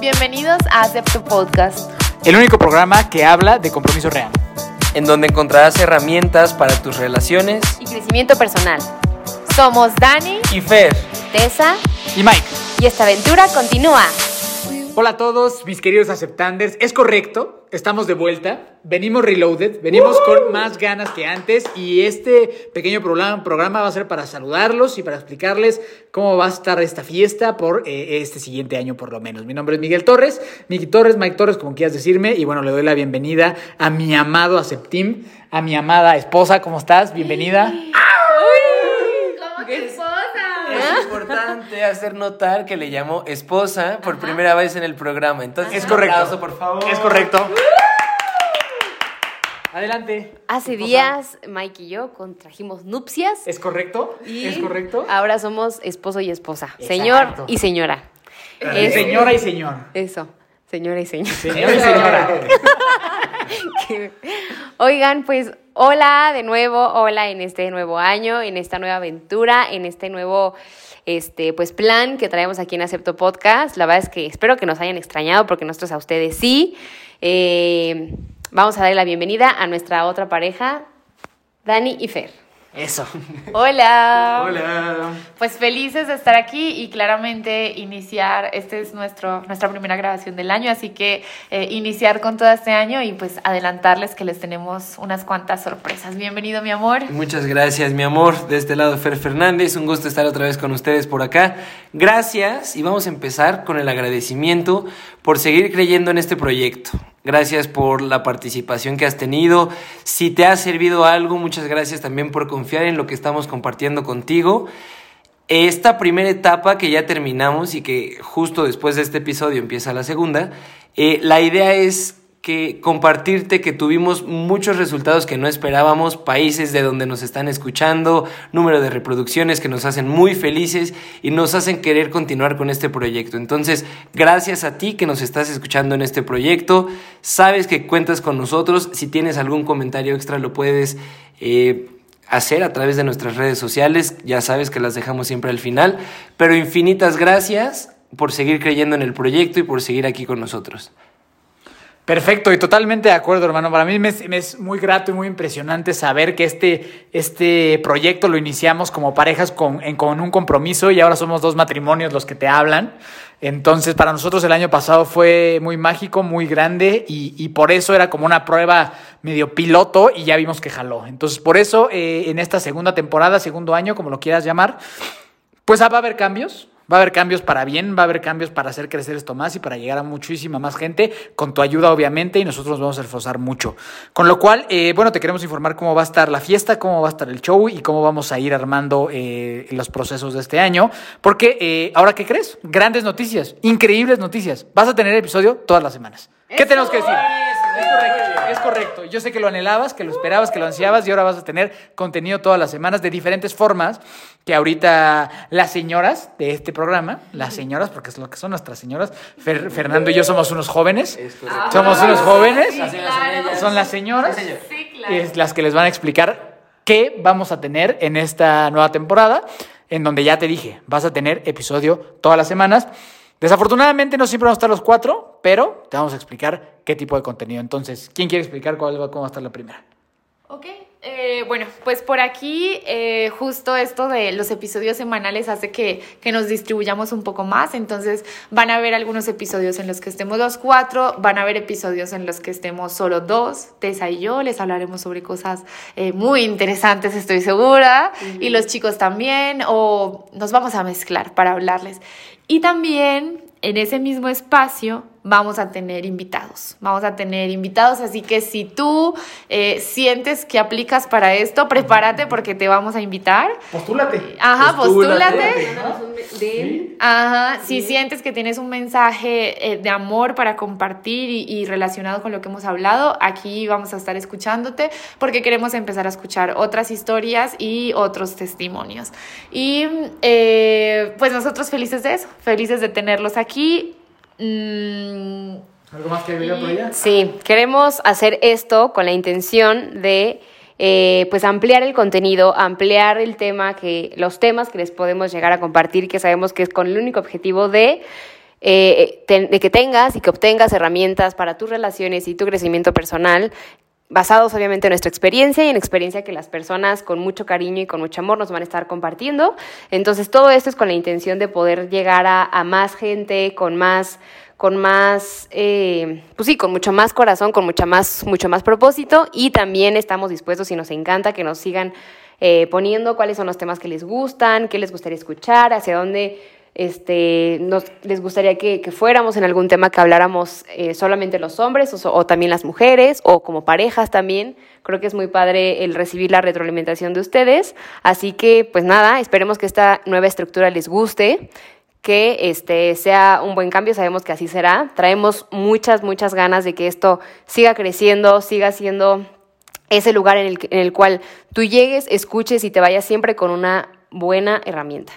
Bienvenidos a Acepto Podcast. El único programa que habla de compromiso real. en donde encontrarás herramientas para tus relaciones Y crecimiento personal. Somos Dani, y Fer. Tessa Y Mike. y esta aventura continúa. Hola a todos, mis queridos aceptanders. Es correcto, estamos de vuelta. Venimos reloaded, venimos con más ganas que antes. Y este pequeño programa, programa va a ser para saludarlos y para explicarles cómo va a estar esta fiesta por eh, este siguiente año, por lo menos. Mi nombre es Miguel Torres, Miki Torres, Mike Torres, como quieras decirme. Y bueno, le doy la bienvenida a mi amado Aceptim, a mi amada esposa. ¿Cómo estás? Bienvenida. ¿Cómo que importante hacer notar que le llamó esposa por primera vez en el programa. Entonces, Es un correcto. aplauso, por favor. Es correcto. Adelante. Hace días Mike y yo contrajimos nupcias. ¿Es correcto? y ¿Es correcto? Ahora somos esposo y esposa. Exacto. Señor y señora. Eh, Es- Señora y señor. Eso. Señora y señor. Señor y señora. Oigan, pues hola de nuevo, hola en este nuevo año, en esta nueva aventura, en este nuevo este pues plan que traemos aquí en Acepto Podcast. La verdad es que espero que nos hayan extrañado porque nosotros a ustedes sí. Eh, vamos a darle la bienvenida a nuestra otra pareja, Dani y Fer. Eso. Hola. Hola. Pues felices de estar aquí y claramente iniciar, este es nuestro, nuestra primera grabación del año, así que eh, iniciar con todo este año y pues adelantarles que les tenemos unas cuantas sorpresas. Bienvenido mi amor. Muchas gracias, mi amor. De este lado, Fer Fernández. Un gusto estar otra vez con ustedes por acá. Gracias y vamos a empezar con el agradecimiento por seguir creyendo en este proyecto. Gracias por la participación que has tenido. Si te ha servido algo, muchas gracias también por confiar en lo que estamos compartiendo contigo. Esta primera etapa que ya terminamos y que justo después de este episodio empieza la segunda, eh, la idea es que compartirte que tuvimos muchos resultados que no esperábamos, países de donde nos están escuchando, número de reproducciones que nos hacen muy felices y nos hacen querer continuar con este proyecto. Entonces, gracias a ti que nos estás escuchando en este proyecto, sabes que cuentas con nosotros, si tienes algún comentario extra lo puedes... eh, hacer a través de nuestras redes sociales. Ya sabes que las dejamos siempre al final. Pero infinitas gracias por seguir creyendo en el proyecto y por seguir aquí con nosotros. Perfecto y totalmente de acuerdo, hermano. Para mí me es, muy grato y muy impresionante saber que este, este proyecto lo iniciamos como parejas con, en- con un compromiso y ahora somos dos matrimonios los que te hablan. Entonces, para nosotros el año pasado fue muy mágico, muy grande y, y por eso era como una prueba medio piloto y ya vimos que jaló. Entonces, por eso eh, en esta segunda temporada, segundo año, como lo quieras llamar, pues va a haber cambios. Va a haber cambios para bien, va a haber cambios para hacer crecer esto más y para llegar a muchísima más gente, con tu ayuda obviamente, y nosotros nos vamos a esforzar mucho. Con lo cual, eh, bueno, te queremos informar cómo va a estar la fiesta, cómo va a estar el show y cómo vamos a ir armando eh, los procesos de este año. Porque, eh, ¿ahora qué crees? Grandes noticias, increíbles noticias. Vas a tener episodio todas las semanas. ¿Qué tenemos que decir? Es correcto, es correcto. Yo sé que lo anhelabas, que lo esperabas, que lo ansiabas y ahora vas a tener contenido todas las semanas de diferentes formas que ahorita las señoras de este programa, las señoras, porque es lo que son nuestras señoras, Fer- Fernando y yo somos unos jóvenes, somos unos jóvenes, son las señoras, es las que les van a explicar qué vamos a tener en esta nueva temporada, en donde ya te dije, vas a tener episodio todas las semanas. Desafortunadamente no siempre vamos a estar los cuatro, pero te vamos a explicar qué tipo de contenido. Entonces, ¿quién quiere explicar cuál va, cómo va a estar la primera? Ok, eh, bueno, pues por aquí eh, justo esto de los episodios semanales hace que, que nos distribuyamos un poco más, entonces van a haber algunos episodios en los que estemos los cuatro, van a haber episodios en los que estemos solo dos, Tessa y yo, les hablaremos sobre cosas eh, muy interesantes, estoy segura, y los chicos también, o nos vamos a mezclar para hablarles. Y también en ese mismo espacio vamos a tener invitados. Vamos a tener invitados, así que si tú eh, sientes que aplicas para esto, prepárate porque te vamos a invitar. Postúlate. Ajá, postúlate. Ajá, si sientes que tienes un mensaje eh, de amor para compartir y, y relacionado con lo que hemos hablado, aquí vamos a estar escuchándote porque queremos empezar a escuchar otras historias y otros testimonios. Y eh, pues nosotros felices de eso, felices de tenerlos aquí. Mm, ¿Algo más que agregar por allá? Sí, queremos hacer esto con la intención de eh, pues ampliar el contenido, ampliar el tema que, los temas que les podemos llegar a compartir, que sabemos que es con el único objetivo de eh, de que tengas y que obtengas herramientas para tus relaciones y tu crecimiento personal, basados obviamente en nuestra experiencia y en experiencia que las personas con mucho cariño y con mucho amor nos van a estar compartiendo. Entonces todo esto es con la intención de poder llegar a, a más gente, con más con más, eh, pues sí, con mucho más corazón, con mucha más, mucho más propósito y también estamos dispuestos y nos encanta que nos sigan eh, poniendo cuáles son los temas que les gustan, qué les gustaría escuchar, hacia dónde este, nos, les gustaría que, fuéramos en algún tema que habláramos eh, solamente los hombres o, también las mujeres o como parejas también. Creo que es muy padre el recibir la retroalimentación de ustedes. Así que, pues nada, esperemos que esta nueva estructura les guste que este sea un buen cambio, sabemos que así será. Traemos muchas, muchas ganas de que esto siga creciendo, siga siendo ese lugar en el, en el cual tú llegues, escuches y te vayas siempre con una buena herramienta.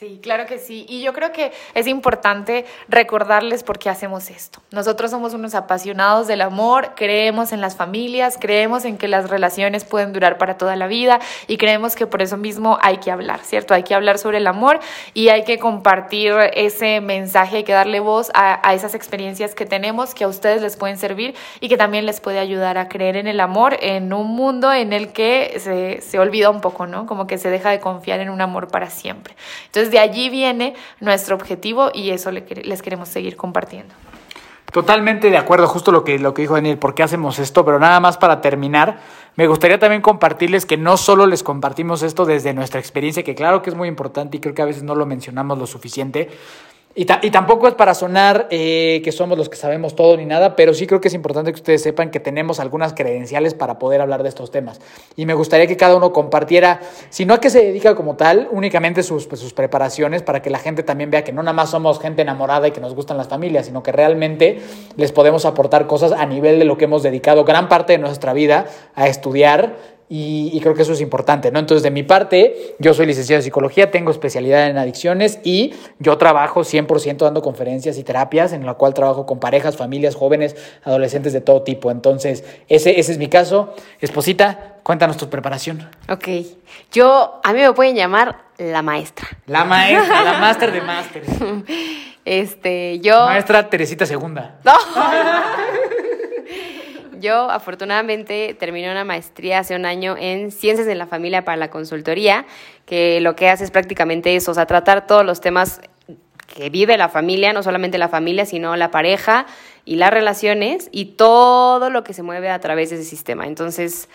Sí, claro que sí. Y yo creo que es importante recordarles por qué hacemos esto. Nosotros somos unos apasionados del amor, creemos en las familias, creemos en que las relaciones pueden durar para toda la vida y creemos que por eso mismo hay que hablar, ¿cierto? Hay que hablar sobre el amor y hay que compartir ese mensaje, hay que darle voz a, a esas experiencias que tenemos que a ustedes les pueden servir y que también les puede ayudar a creer en el amor en un mundo en el que se, se olvida un poco, ¿no? Como que se deja de confiar en un amor para siempre. Entonces de allí viene nuestro objetivo y eso les queremos seguir compartiendo. Totalmente de acuerdo, justo lo que, lo que dijo Daniel, por qué hacemos esto, pero nada más para terminar, me gustaría también compartirles que no solo les compartimos esto desde nuestra experiencia, que claro que es muy importante y creo que a veces no lo mencionamos lo suficiente, y, ta- y tampoco es para sonar eh, que somos los que sabemos todo ni nada, pero sí creo que es importante que ustedes sepan que tenemos algunas credenciales para poder hablar de estos temas. Y me gustaría que cada uno compartiera, si no a qué se dedica como tal, únicamente sus, pues, sus preparaciones para que la gente también vea que no nada más somos gente enamorada y que nos gustan las familias, sino que realmente les podemos aportar cosas a nivel de lo que hemos dedicado gran parte de nuestra vida a estudiar y, y creo que eso es importante, ¿no? Entonces, de mi parte, yo soy licenciado en psicología, tengo especialidad en adicciones y yo trabajo 100% dando conferencias y terapias, en la cual trabajo con parejas, familias, jóvenes, adolescentes de todo tipo. Entonces, ese, ese es mi caso. Esposita, cuéntanos tu preparación. Ok, yo, a mí me pueden llamar la maestra. La maestra, la máster de máster. Este, yo... Maestra Teresita Segunda. No. Yo afortunadamente terminé una maestría hace un año en Ciencias de la Familia para la Consultoría, que lo que hace es prácticamente eso, o sea, tratar todos los temas que vive la familia, no solamente la familia, sino la pareja y las relaciones y todo lo que se mueve a través de ese sistema. Entonces,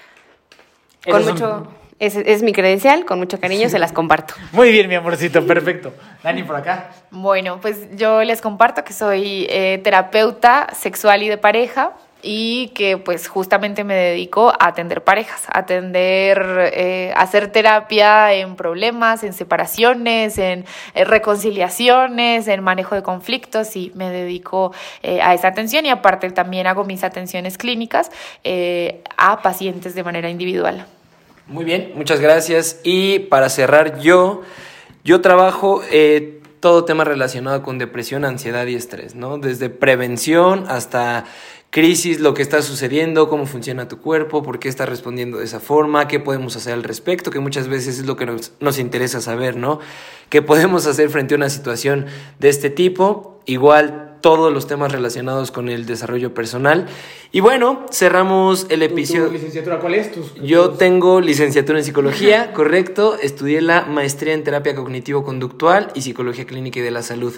con Esos mucho... son- Es, es mi credencial, con mucho cariño se las comparto. Muy bien, mi amorcito, perfecto. Dani, por acá. Bueno, pues yo les comparto que soy eh, terapeuta sexual y de pareja y que pues justamente me dedico a atender parejas, a atender, eh, a hacer terapia en problemas, en separaciones, en reconciliaciones, en manejo de conflictos y me dedico eh, a esa atención y aparte también hago mis atenciones clínicas eh, a pacientes de manera individual. Muy bien, muchas gracias. Y para cerrar, yo, yo trabajo todo tema relacionado con depresión, ansiedad y estrés, ¿no? Desde prevención hasta crisis, lo que está sucediendo, cómo funciona tu cuerpo, por qué está respondiendo de esa forma, qué podemos hacer al respecto, que muchas veces es lo que nos, nos interesa saber, ¿no? ¿Qué podemos hacer frente a una situación de este tipo? Igual todos los temas relacionados con el desarrollo personal. Y bueno, cerramos el episodio. licenciatura cuál es? Tus- Yo tengo licenciatura en psicología, correcto. Estudié la maestría en terapia cognitivo-conductual y psicología clínica y de la salud.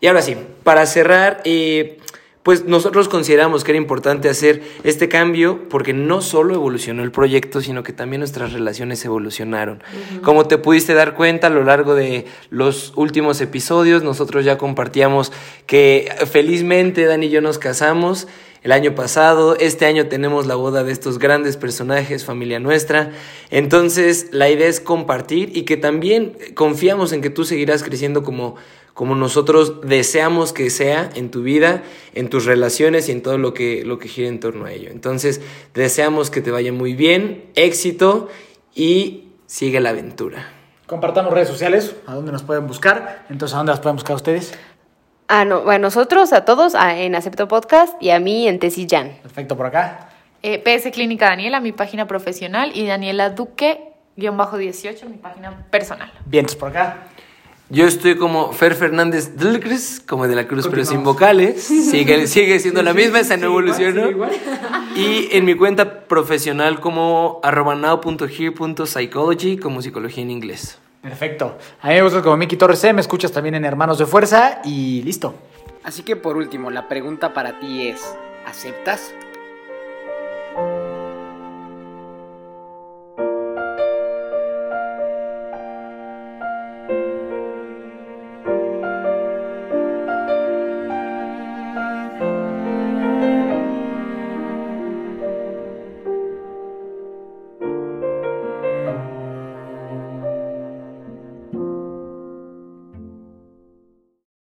Y ahora sí, para cerrar, eh, pues nosotros consideramos que era importante hacer este cambio porque no solo evolucionó el proyecto, sino que también nuestras relaciones evolucionaron. Como te pudiste dar cuenta a lo largo de los últimos episodios, nosotros ya compartíamos que felizmente Dani y yo nos casamos el año pasado, este año tenemos la boda de estos grandes personajes, familia nuestra. Entonces, la idea es compartir y que también confiamos en que tú seguirás creciendo como, como nosotros deseamos que sea en tu vida, en tus relaciones y en todo lo que, lo que gira en torno a ello. Entonces, deseamos que te vaya muy bien, éxito y sigue la aventura. Compartamos redes sociales, a dónde nos pueden buscar. Entonces, ¿a dónde las pueden buscar ustedes? Ah, no, bueno, nosotros, a todos, a- en Acepto Podcast y a mí en Tesis Jan. Perfecto, por acá. Eh, PS Clínica Daniela, mi página profesional, y Daniela Duque, guion bajo 18, mi página personal. Vientos por acá. Yo estoy como Fer Fernández Dlcres, como de la Cruz, pero sin vocales. Sigue, sigue siendo la misma, esa no Sí, igual, evolucionó. sí, igual. Y en mi cuenta profesional como arroba now.here.psychology, como psicología en inglés. Perfecto. A mí me gustas como Miki Torres C, me escuchas también en Hermanos de Fuerza y listo. Así que por último, la pregunta para ti es, ¿aceptas